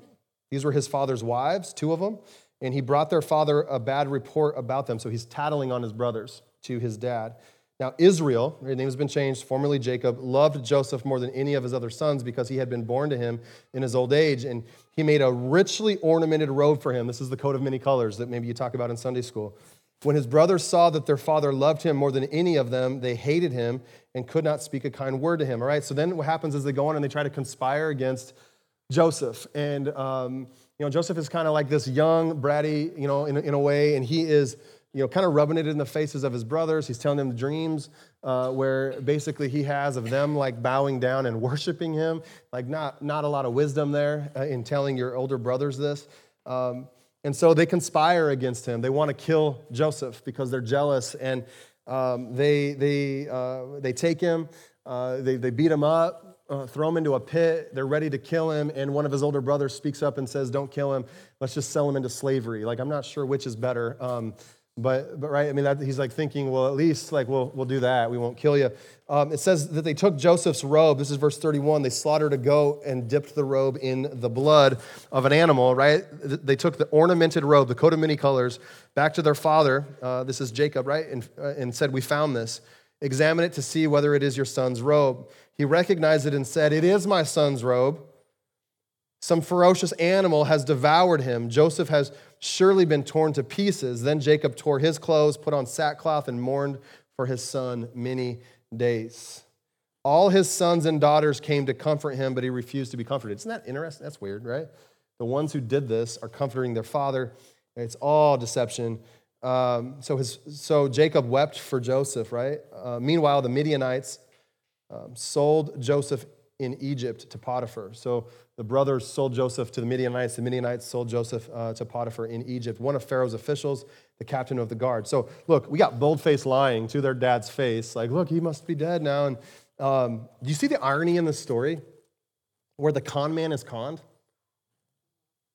these were his father's wives, two of them, and he brought their father a bad report about them. So he's tattling on his brothers to his dad. Now, Israel, his name has been changed, formerly Jacob, loved Joseph more than any of his other sons because he had been born to him in his old age. And he made a richly ornamented robe for him. This is the coat of many colors that maybe you talk about in Sunday school. When his brothers saw that their father loved him more than any of them, they hated him and could not speak a kind word to him. All right, so then what happens is they go on and they try to conspire against Joseph. And, um, you know, Joseph is kind of like this young, bratty, you know, in, in a way, and he is you know, kind of rubbing it in the faces of his brothers. He's telling them dreams uh, where basically he has of them like bowing down and <laughs> worshiping him. Like, not, not a lot of wisdom there uh, in telling your older brothers this. Um, and so they conspire against him. They want to kill Joseph because they're jealous. And um, they, they, uh, they take him, uh, they, they beat him up, uh, throw him into a pit. They're ready to kill him. And one of his older brothers speaks up and says, Don't kill him. Let's just sell him into slavery. Like, I'm not sure which is better. Um, but, but right, I mean, that, he's like thinking, well, at least like we'll, we'll do that. We won't kill you. Um, it says that they took Joseph's robe. This is verse 31. They slaughtered a goat and dipped the robe in the blood of an animal, right? They took the ornamented robe, the coat of many colors, back to their father. Uh, this is Jacob, right? And, uh, and said, We found this. Examine it to see whether it is your son's robe. He recognized it and said, It is my son's robe. Some ferocious animal has devoured him. Joseph has surely been torn to pieces. Then Jacob tore his clothes, put on sackcloth, and mourned for his son many days. All his sons and daughters came to comfort him, but he refused to be comforted. Isn't that interesting? That's weird, right? The ones who did this are comforting their father. It's all deception. Um, so, his, so Jacob wept for Joseph, right? Uh, meanwhile, the Midianites um, sold Joseph in Egypt to Potiphar. So the brothers sold Joseph to the Midianites. The Midianites sold Joseph uh, to Potiphar in Egypt. One of Pharaoh's officials, the captain of the guard. So look, we got bold faced lying to their dad's face. Like, look, he must be dead now. And um, do you see the irony in this story? Where the con man is conned,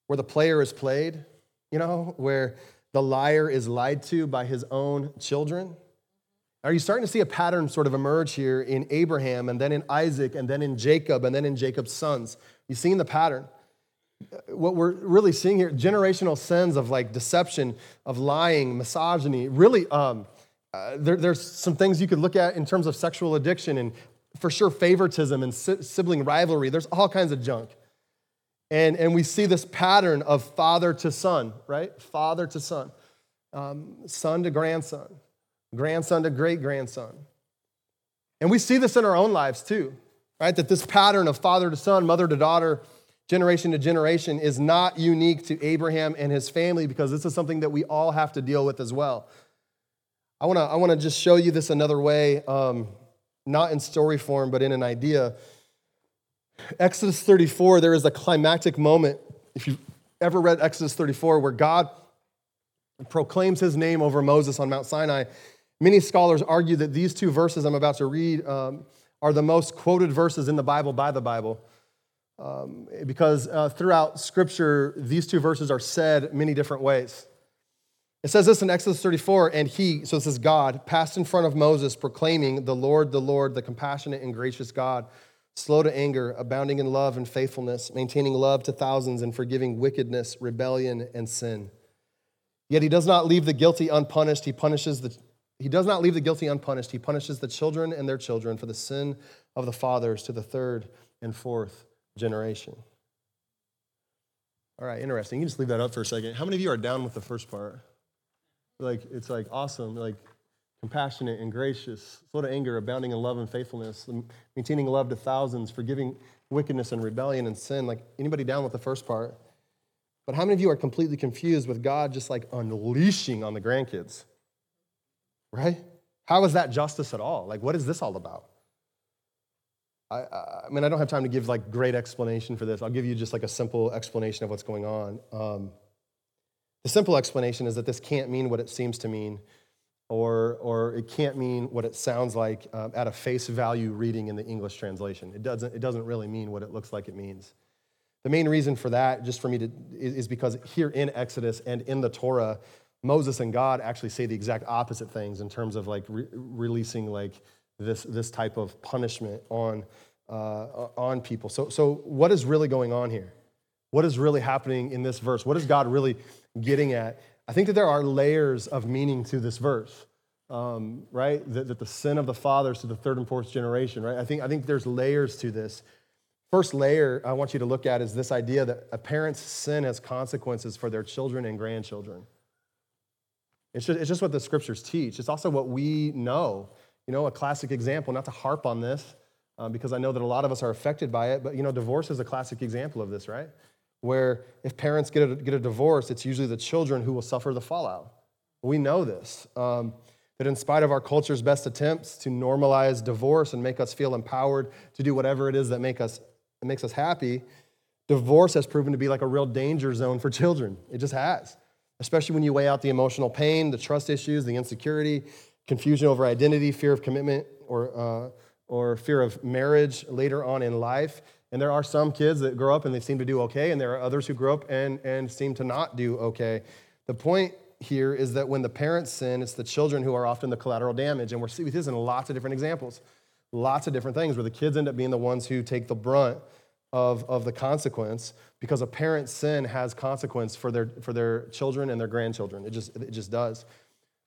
where the player is played, you know, where the liar is lied to by his own children. Are you starting to see a pattern sort of emerge here in Abraham and then in Isaac and then in Jacob and then in Jacob's sons? You seeing the pattern? What we're really seeing here, generational sins of like deception, of lying, misogyny, really, um, uh, there, there's some things you could look at in terms of sexual addiction and for sure favoritism and si- sibling rivalry. There's all kinds of junk. And, and we see this pattern of father to son, right? Father to son, um, son to grandson grandson to great grandson. And we see this in our own lives too, right? That this pattern of father to son, mother to daughter, generation to generation is not unique to Abraham and his family because this is something that we all have to deal with as well. I wanna, I wanna just show you this another way, um, not in story form, but in an idea. Exodus 34, there is a climactic moment, if you've ever read Exodus 34, where God proclaims his name over Moses on Mount Sinai. Many scholars argue that these two verses I'm about to read um, are the most quoted verses in the Bible by the Bible. Um, because uh, throughout Scripture, these two verses are said many different ways. It says this in Exodus 34, and he, so this is God, passed in front of Moses, proclaiming, The Lord, the Lord, the compassionate and gracious God, slow to anger, abounding in love and faithfulness, maintaining love to thousands, and forgiving wickedness, rebellion, and sin. Yet he does not leave the guilty unpunished. He punishes the he does not leave the guilty unpunished. He punishes the children and their children for the sin of the fathers to the third and fourth generation. All right, interesting. You can just leave that up for a second. How many of you are down with the first part? Like, it's like awesome, like compassionate and gracious, slow to anger, abounding in love and faithfulness, maintaining love to thousands, forgiving wickedness and rebellion and sin. Like, anybody down with the first part? But how many of you are completely confused with God just like unleashing on the grandkids? Right? How is that justice at all? Like, what is this all about? I, I, mean, I don't have time to give like great explanation for this. I'll give you just like a simple explanation of what's going on. Um, the simple explanation is that this can't mean what it seems to mean, or, or it can't mean what it sounds like um, at a face value reading in the English translation. It doesn't, it doesn't really mean what it looks like it means. The main reason for that, just for me to, is because here in Exodus and in the Torah, Moses and God actually say the exact opposite things in terms of like re- releasing like this, this type of punishment on, uh, on people. So, so what is really going on here? What is really happening in this verse? What is God really getting at? I think that there are layers of meaning to this verse, um, right? That, that the sin of the fathers to the third and fourth generation, right? I think, I think there's layers to this. First layer I want you to look at is this idea that a parent's sin has consequences for their children and grandchildren. It's just, it's just what the scriptures teach. It's also what we know. You know, a classic example, not to harp on this, um, because I know that a lot of us are affected by it, but you know, divorce is a classic example of this, right? Where if parents get a, get a divorce, it's usually the children who will suffer the fallout. We know this. Um, that in spite of our culture's best attempts to normalize divorce and make us feel empowered to do whatever it is that make us, that makes us happy, divorce has proven to be like a real danger zone for <laughs> children. It just has, especially when you weigh out the emotional pain, the trust issues, the insecurity, confusion over identity, fear of commitment, or, uh, or fear of marriage later on in life. And there are some kids that grow up and they seem to do okay, and there are others who grow up and, and seem to not do okay. The point here is that when the parents sin, it's the children who are often the collateral damage. And we're seeing this in lots of different examples, lots of different things where the kids end up being the ones who take the brunt of, of the consequence because a parent's sin has consequence for their, for their children and their grandchildren. It just, it just does.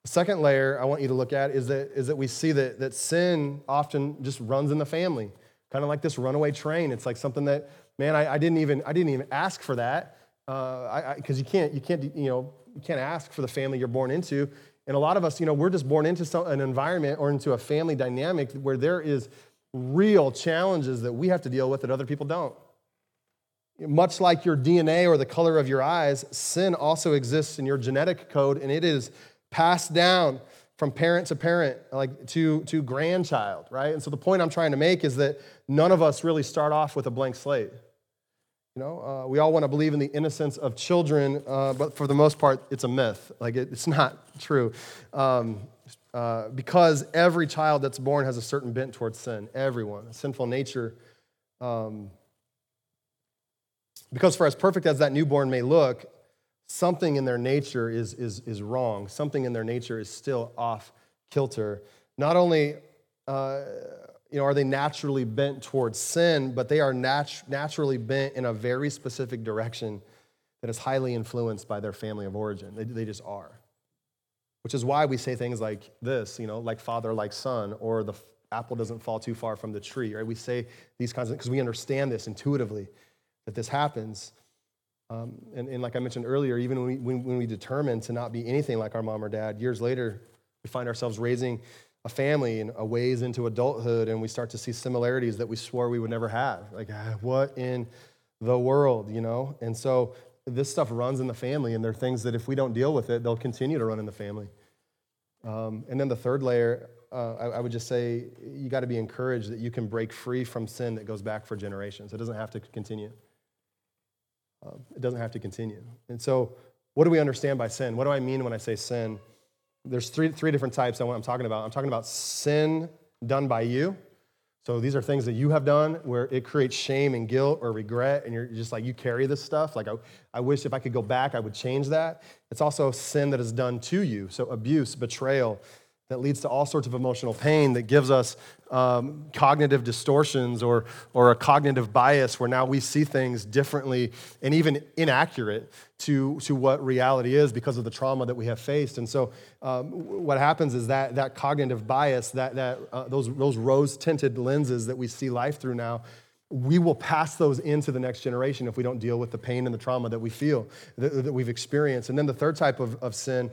The second layer I want you to look at is that, is that we see that, that sin often just runs in the family, kind of like this runaway train. It's like something that, man, I, I didn't, even, I didn't even ask for that because uh, you, can't, you, can't, you, know, you can't ask for the family you're born into. And a lot of us, you know, we're just born into some, an environment or into a family dynamic where there is real challenges that we have to deal with that other people don't. Much like your DNA or the color of your eyes, sin also exists in your genetic code, and it is passed down from parent to parent, like to, to grandchild, right? And so the point I'm trying to make is that none of us really start off with a blank slate. You know, uh, we all want to believe in the innocence of children, uh, but for the most part, it's a myth. Like, it, it's not true. Um, uh, because every child that's born has a certain bent towards sin, everyone, a sinful nature. Um, because for as perfect as that newborn may look, something in their nature is, is, is wrong. Something in their nature is still off kilter. Not only uh, you know, are they naturally bent towards sin, but they are nat- naturally bent in a very specific direction that is highly influenced by their family of origin. They, they just are. Which is why we say things like this, you know, like father, like son, or the apple doesn't fall too far from the tree, right? We say these kinds of because we understand this intuitively that this happens. Um, and, and, like I mentioned earlier, even when we, when, when we determine to not be anything like our mom or dad, years later, we find ourselves raising a family and a ways into adulthood, and we start to see similarities that we swore we would never have. Like, ah, what in the world, you know? And so this stuff runs in the family, and there are things that if we don't deal with it, they'll continue to run in the family. Um, and then the third layer, uh, I, I, would just say you got to be encouraged that you can break free from sin that goes back for generations. It doesn't have to continue. Uh, it doesn't have to continue. And so, what do we understand by sin? What do I mean when I say sin? there's three, three different types of what I'm talking about. I'm talking about sin done by you. So these are things that you have done where it creates shame and guilt or regret, and you're just like, you carry this stuff. Like, I, I wish if I could go back, I would change that. It's also sin that is done to you. So abuse, betrayal, that leads to all sorts of emotional pain that gives us um, cognitive distortions or, or a cognitive bias where now we see things differently and even inaccurate to, to what reality is because of the trauma that we have faced. And so, um, what happens is that, that cognitive bias, that, that, uh, those, those rose tinted lenses that we see life through now, we will pass those into the next generation if we don't deal with the pain and the trauma that we feel, that, that we've experienced. And then the third type of, of sin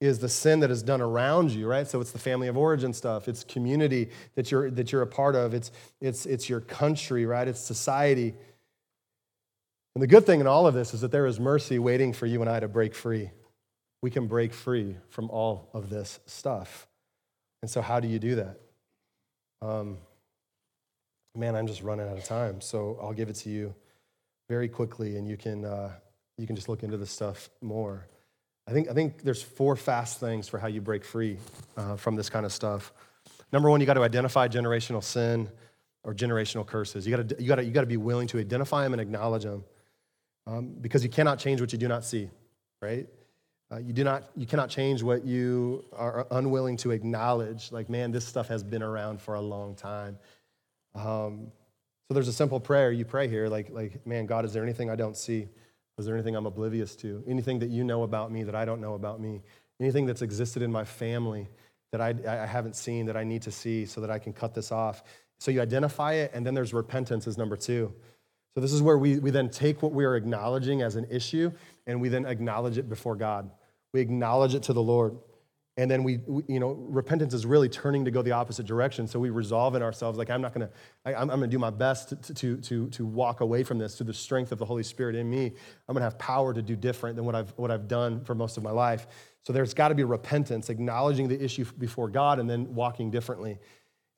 is the sin that is done around you, right? So it's the family of origin stuff. It's community that you're, that you're a part of. It's, it's, it's your country, right? It's society. And the good thing in all of this is that there is mercy waiting for you and I to break free. We can break free from all of this stuff. And so, how do you do that? Um, man, I'm just running out of time, so I'll give it to you very quickly, and you can, uh, you can just look into this stuff more. I think, I think there's four fast things for how you break free uh, from this kind of stuff. Number one, you got to identify generational sin or generational curses. You got to, you to, you be willing to identify them and acknowledge them um, because you cannot change what you do not see, right? Uh, you, do not, you cannot change what you are unwilling to acknowledge. Like, man, this stuff has been around for a long time. Um, so there's a simple prayer you pray here, like, like, man, God, is there anything I don't see? Is there anything I'm oblivious to? Anything that you know about me that I don't know about me? Anything that's existed in my family that I, I haven't seen that I need to see so that I can cut this off? So you identify it, and then there's repentance as number two. So this is where we, we then take what we are acknowledging as an issue and we then acknowledge it before God. We acknowledge it to the Lord. And then we, we, you know, repentance is really turning to go the opposite direction. So we resolve in ourselves, like, I'm not gonna, I, I'm, I'm gonna do my best to, to, to, to walk away from this to the strength of the Holy Spirit in me. I'm gonna have power to do different than what I've, what I've done for most of my life. So there's got to be repentance, acknowledging the issue before God, and then walking differently.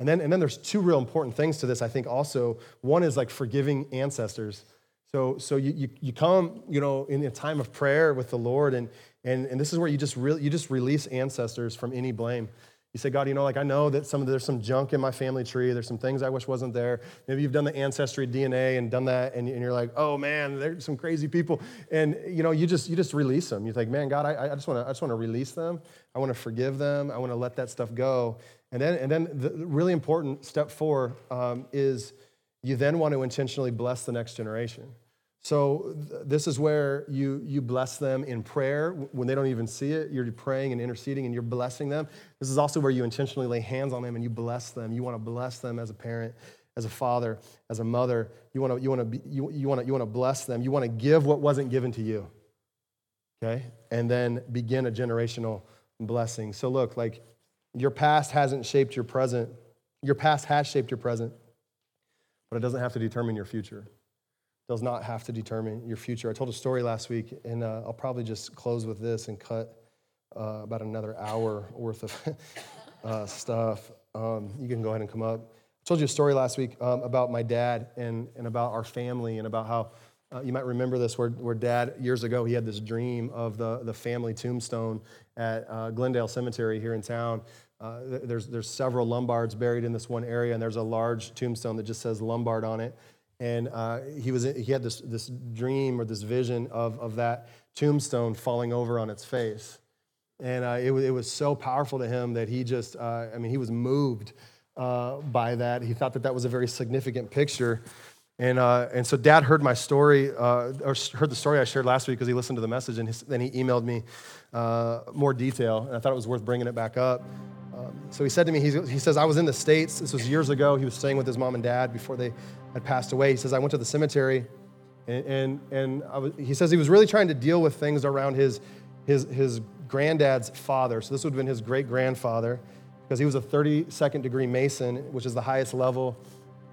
And then, and then there's two real important things to this, I think, also. One is like forgiving ancestors. So, so you, you, you come, you know, in a time of prayer with the Lord, and, and, and this is where you just, really, you just release ancestors from any blame. You say, God, you know, like I know that some there's some junk in my family tree. There's some things I wish wasn't there. Maybe you've done the ancestry DNA and done that, and, and you're like, oh man, there's some crazy people. And you know, you just you just release them. You think, man, God, I, I just want to I just want to release them. I want to forgive them. I want to let that stuff go. And then and then the really important step four um, is you then want to intentionally bless the next generation. So th- this is where you, you bless them in prayer when they don't even see it. You're praying and interceding and you're blessing them. This is also where you intentionally lay hands on them and you bless them. You want to bless them as a parent, as a father, as a mother. You want to, you want to, you, you want to, you want to bless them. You want to give what wasn't given to you. Okay? And then begin a generational blessing. So look, like your past hasn't shaped your present. Your past has shaped your present, but it doesn't have to determine your future does not have to determine your future. I told a story last week, and uh, I'll probably just close with this and cut uh, about another hour worth of <laughs> uh, stuff. Um, you can go ahead and come up. I told you a story last week um, about my dad and, and about our family and about how uh, you might remember this where, where dad, years ago, he had this dream of the, the family tombstone at uh, Glendale Cemetery here in town. Uh, there's, there's several Lumbards buried in this one area, and there's a large tombstone that just says Lumbard on it and uh, he, was, he had this, this dream or this vision of, of that tombstone falling over on its face. And uh, it, it was so powerful to him that he just, uh, I mean, he was moved uh, by that. He thought that that was a very significant picture. And, uh, and so dad heard my story, uh, or heard the story I shared last week because he listened to the message, and then he emailed me more detail. And I thought it was worth bringing it back up. Um, so he said to me, he says, I was in the States. This was years ago. He was staying with his mom and dad before they had passed away. He says, I went to the cemetery, and, and, and was, he says he was really trying to deal with things around his, his, his granddad's father. So this would have been his great grandfather, because he was a 32nd degree Mason, which is the highest level.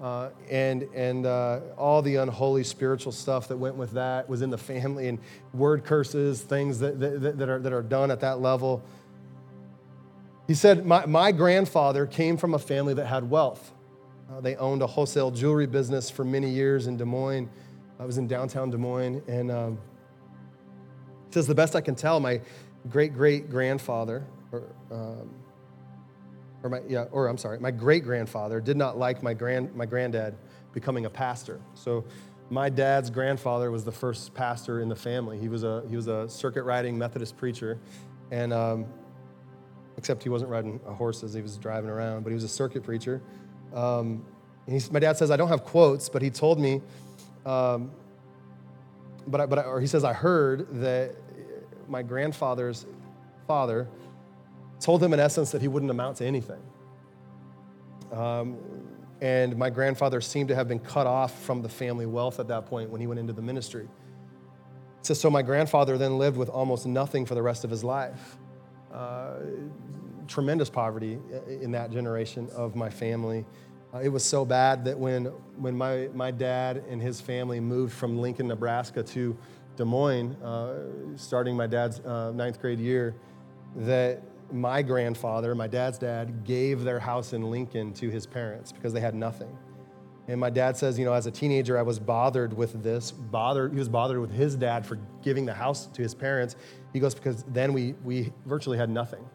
Uh, and and uh, all the unholy spiritual stuff that went with that was in the family, and word curses, things that, that, that, are, that are done at that level. He said, my, my grandfather came from a family that had wealth. Uh, they owned a wholesale jewelry business for many years in Des Moines. I was in downtown Des Moines. And um, he says, the best I can tell, my great great grandfather, or, um, or my, yeah, or I'm sorry, my great grandfather did not like my, grand, my granddad becoming a pastor. So my dad's grandfather was the first pastor in the family. He was a, he was a circuit riding Methodist preacher. And um, except he wasn't riding horses, he was driving around, but he was a circuit preacher. Um, my dad says, I don't have quotes, but he told me, um, but, I, but I, or he says, I heard that my grandfather's father told him in essence that he wouldn't amount to anything. Um, and my grandfather seemed to have been cut off from the family wealth at that point when he went into the ministry. So, so my grandfather then lived with almost nothing for the rest of his life. Uh, tremendous poverty in that generation of my family. Uh, it was so bad that when, when my, my dad and his family moved from Lincoln, Nebraska to Des Moines, uh, starting my dad's uh, ninth grade year, that my grandfather, my dad's dad, gave their house in Lincoln to his parents because they had nothing. And my dad says, you know, as a teenager, I was bothered with this. Bothered, he was bothered with his dad for giving the house to his parents. He goes, because then we, we virtually had nothing.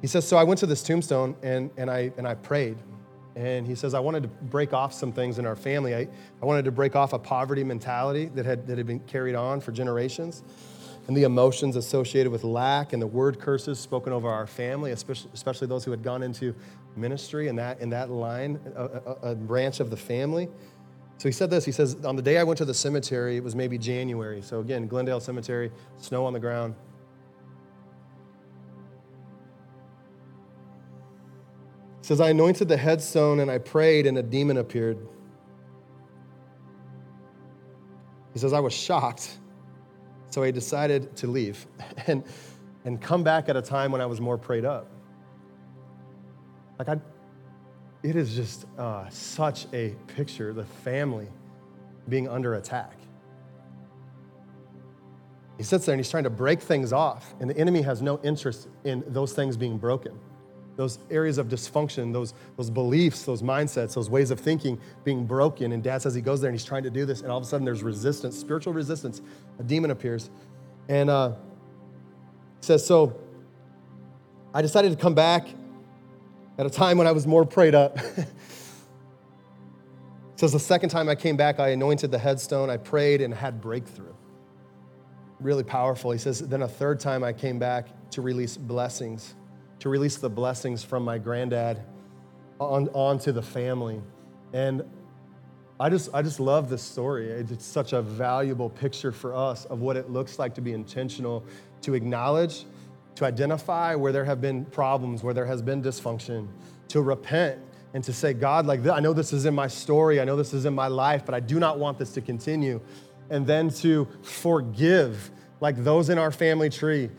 He says, So I went to this tombstone and, and, I, and I prayed. And he says, I wanted to break off some things in our family. I, I wanted to break off a poverty mentality that had, that had been carried on for generations and the emotions associated with lack and the word curses spoken over our family, especially, especially those who had gone into ministry in that, in that line, a, a, a branch of the family. So he said this. He says, On the day I went to the cemetery, it was maybe January. So again, Glendale Cemetery, snow on the ground. He says, I anointed the headstone and I prayed, and a demon appeared. He says, I was shocked. So I decided to leave <laughs> and, and come back at a time when I was more prayed up. Like, I, it is just uh, such a picture, the family being under attack. He sits there and he's trying to break things off, and the enemy has no interest in those things being broken. Those areas of dysfunction, those, those beliefs, those mindsets, those ways of thinking being broken. And dad says he goes there and he's trying to do this, and all of a sudden there's resistance, spiritual resistance. A demon appears. And uh, says, So I decided to come back at a time when I was more prayed up. <laughs> says the second time I came back, I anointed the headstone, I prayed and had breakthrough. Really powerful. He says, then a third time I came back to release blessings, to release the blessings from my granddad on, onto the family. And I just, I just love this story. It's such a valuable picture for us of what it looks like to be intentional, to acknowledge, to identify where there have been problems, where there has been dysfunction, to repent and to say, God, like, I know this is in my story, I know this is in my life, but I do not want this to continue. And then to forgive, like those in our family tree,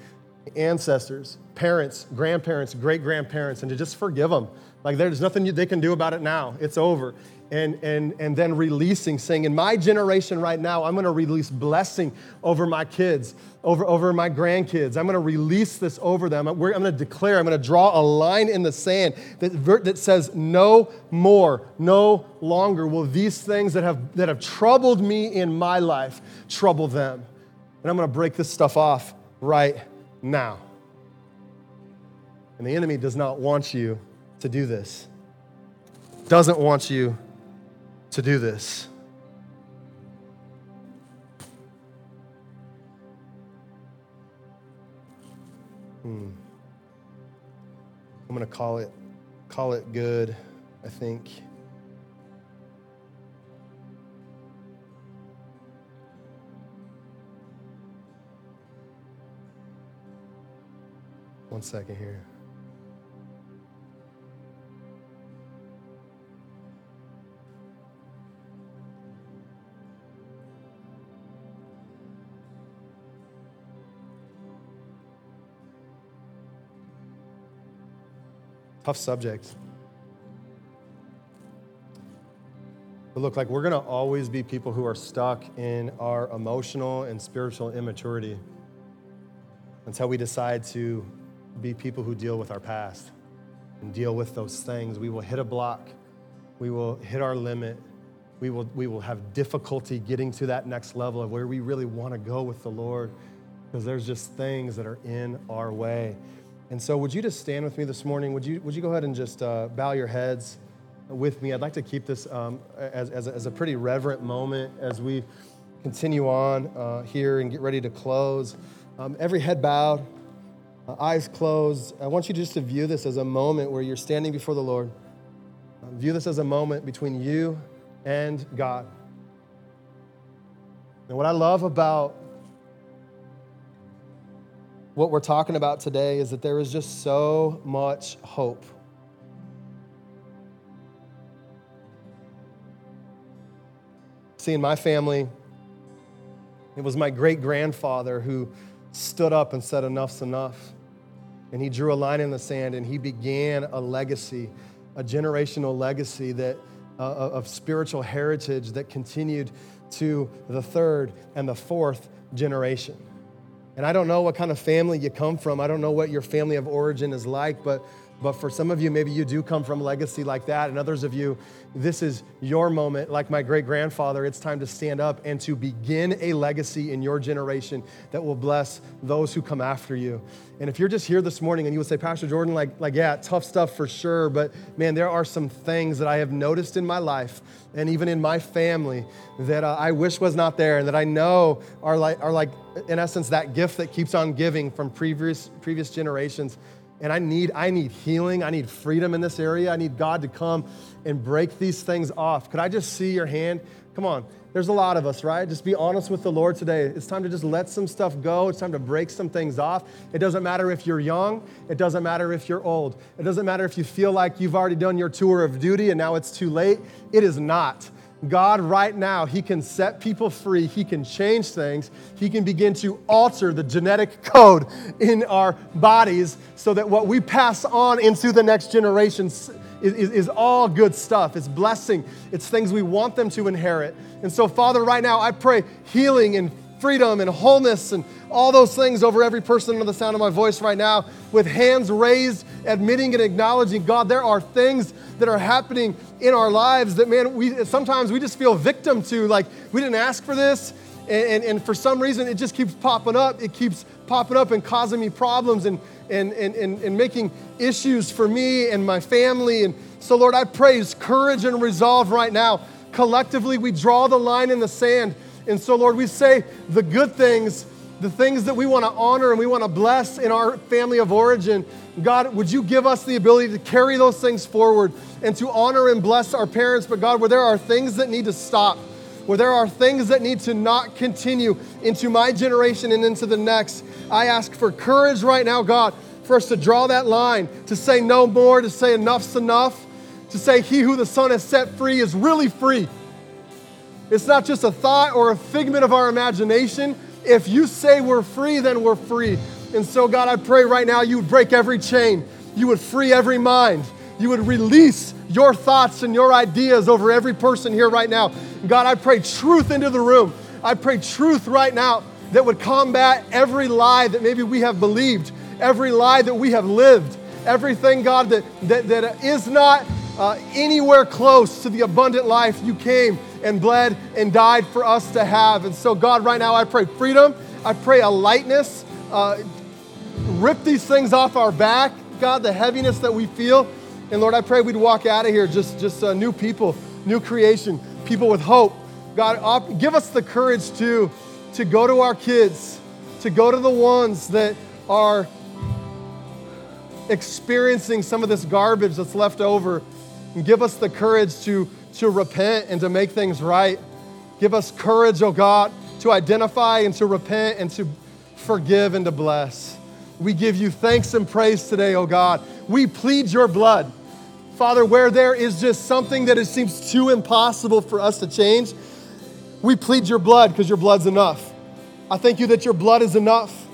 ancestors, parents, grandparents, great grandparents, and to just forgive them. Like, there's nothing they can do about it now, it's over and, and, and then releasing, saying, In my generation right now, I'm gonna release blessing over my kids, over, over my grandkids. I'm gonna release this over them. I'm, gonna declare, I'm gonna draw a line in the sand that, that says, No more, no longer will these things that have, that have troubled me in my life trouble them. And I'm gonna break this stuff off right now. And the enemy does not want you to do this, doesn't want you to do this. Hmm. I'm going to call it call it good, I think. One second here. Tough subject. But look, like we're going to always be people who are stuck in our emotional and spiritual immaturity until we decide to be people who deal with our past and deal with those things. We will hit a block, we will hit our limit, we will, we will have difficulty getting to that next level of where we really want to go with the Lord because there's just things that are in our way. And so, would you just stand with me this morning? Would you, would you go ahead and just uh, bow your heads with me? I'd like to keep this um, as, as a, as, a, pretty reverent moment as we continue on uh, here and get ready to close. Um, every head bowed, uh, eyes closed. I want you just to view this as a moment where you're standing before the Lord. Uh, view this as a moment between you and God. And what I love about what we're talking about today is that there is just so much hope. See, in my family, it was my great grandfather who stood up and said, Enough's enough. And he drew a line in the sand and he began a legacy, a generational legacy that, uh, of spiritual heritage that continued to the third and the fourth generation. And I don't know what kind of family you come from. I don't know what your family of origin is like, but, but for some of you, maybe you do come from legacy like that. And others of you, this is your moment. Like my great grandfather, it's time to stand up and to begin a legacy in your generation that will bless those who come after you. And if you're just here this morning and you would say, Pastor Jordan, like, like yeah, tough stuff for sure, but man, there are some things that I have noticed in my life and even in my family that uh, I wish was not there and that I know are like, are like, in essence, that gift that keeps on giving from previous, previous generations. And I need, I need healing. I need freedom in this area. I need God to come and break these things off. Could I just see your hand? Come on. There's a lot of us, right? Just be honest with the Lord today. It's time to just let some stuff go. It's time to break some things off. It doesn't matter if you're young, it doesn't matter if you're old. It doesn't matter if you feel like you've already done your tour of duty and now it's too late. It is not. God, right now, He can set people free. He can change things. He can begin to alter the genetic code in our bodies so that what we pass on into the next generation is, is, is all good stuff. It's blessing, it's things we want them to inherit. And so, Father, right now, I pray healing and freedom and wholeness and all those things over every person under the sound of my voice right now with hands raised, admitting and acknowledging, God, there are things that are happening in our lives that, man, we sometimes we just feel victim to. Like, we didn't ask for this. And, and, and for some reason, it just keeps popping up. It keeps popping up and causing me problems and, and, and, and, and making issues for me and my family. And so, Lord, I praise courage and resolve right now. Collectively, we draw the line in the sand. And so, Lord, we say the good things, the things that we want to honor and we want to bless in our family of origin. God, would you give us the ability to carry those things forward and to honor and bless our parents? But God, where there are things that need to stop, where there are things that need to not continue into my generation and into the next, I ask for courage right now, God, for us to draw that line, to say no more, to say enough's enough, to say he who the Son has set free is really free. It's not just a thought or a figment of our imagination. If you say we're free, then we're free. And so, God, I pray right now you would break every chain, you would free every mind, you would release your thoughts and your ideas over every person here right now. God, I pray truth into the room. I pray truth right now that would combat every lie that maybe we have believed, every lie that we have lived, everything, God, that, that, that is not uh, anywhere close to the abundant life you came and bled and died for us to have. And so, God, right now I pray freedom. I pray a lightness. Uh, rip these things off our back, God, the heaviness that we feel. And Lord, I pray we'd walk out of here just, just uh, new people, new creation, people with hope. God, op- give us the courage to, to go to our kids, to go to the ones that are experiencing some of this garbage that's left over, and give us the courage to, to repent and to make things right. Give us courage, oh God, to identify and to repent and to forgive and to bless. We give you thanks and praise today, oh God. We plead your blood. Father, where there is just something that it seems too impossible for us to change, we plead your blood because your blood's enough. I thank you that your blood is enough.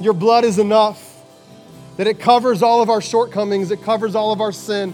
Your blood is enough. That it covers all of our shortcomings, it covers all of our sin,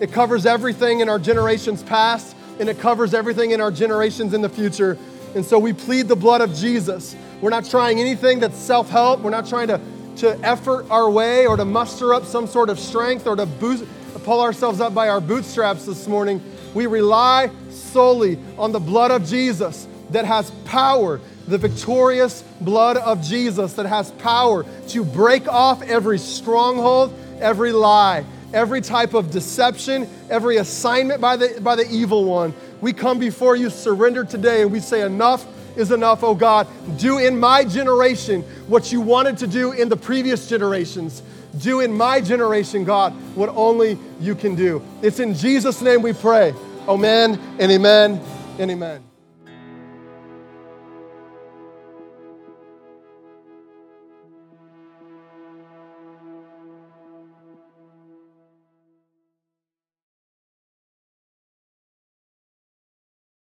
it covers everything in our generations past, and it covers everything in our generations in the future. And so we plead the blood of Jesus. We're not trying anything that's self help. We're not trying to, to effort our way or to muster up some sort of strength or to boost, pull ourselves up by our bootstraps this morning. We rely solely on the blood of Jesus that has power, the victorious blood of Jesus that has power to break off every stronghold, every lie, every type of deception, every assignment by the, by the evil one. We come before you surrendered today and we say, Enough is enough, oh God. Do in my generation what you wanted to do in the previous generations. Do in my generation, God, what only you can do. It's in Jesus' name we pray. Amen and amen and amen.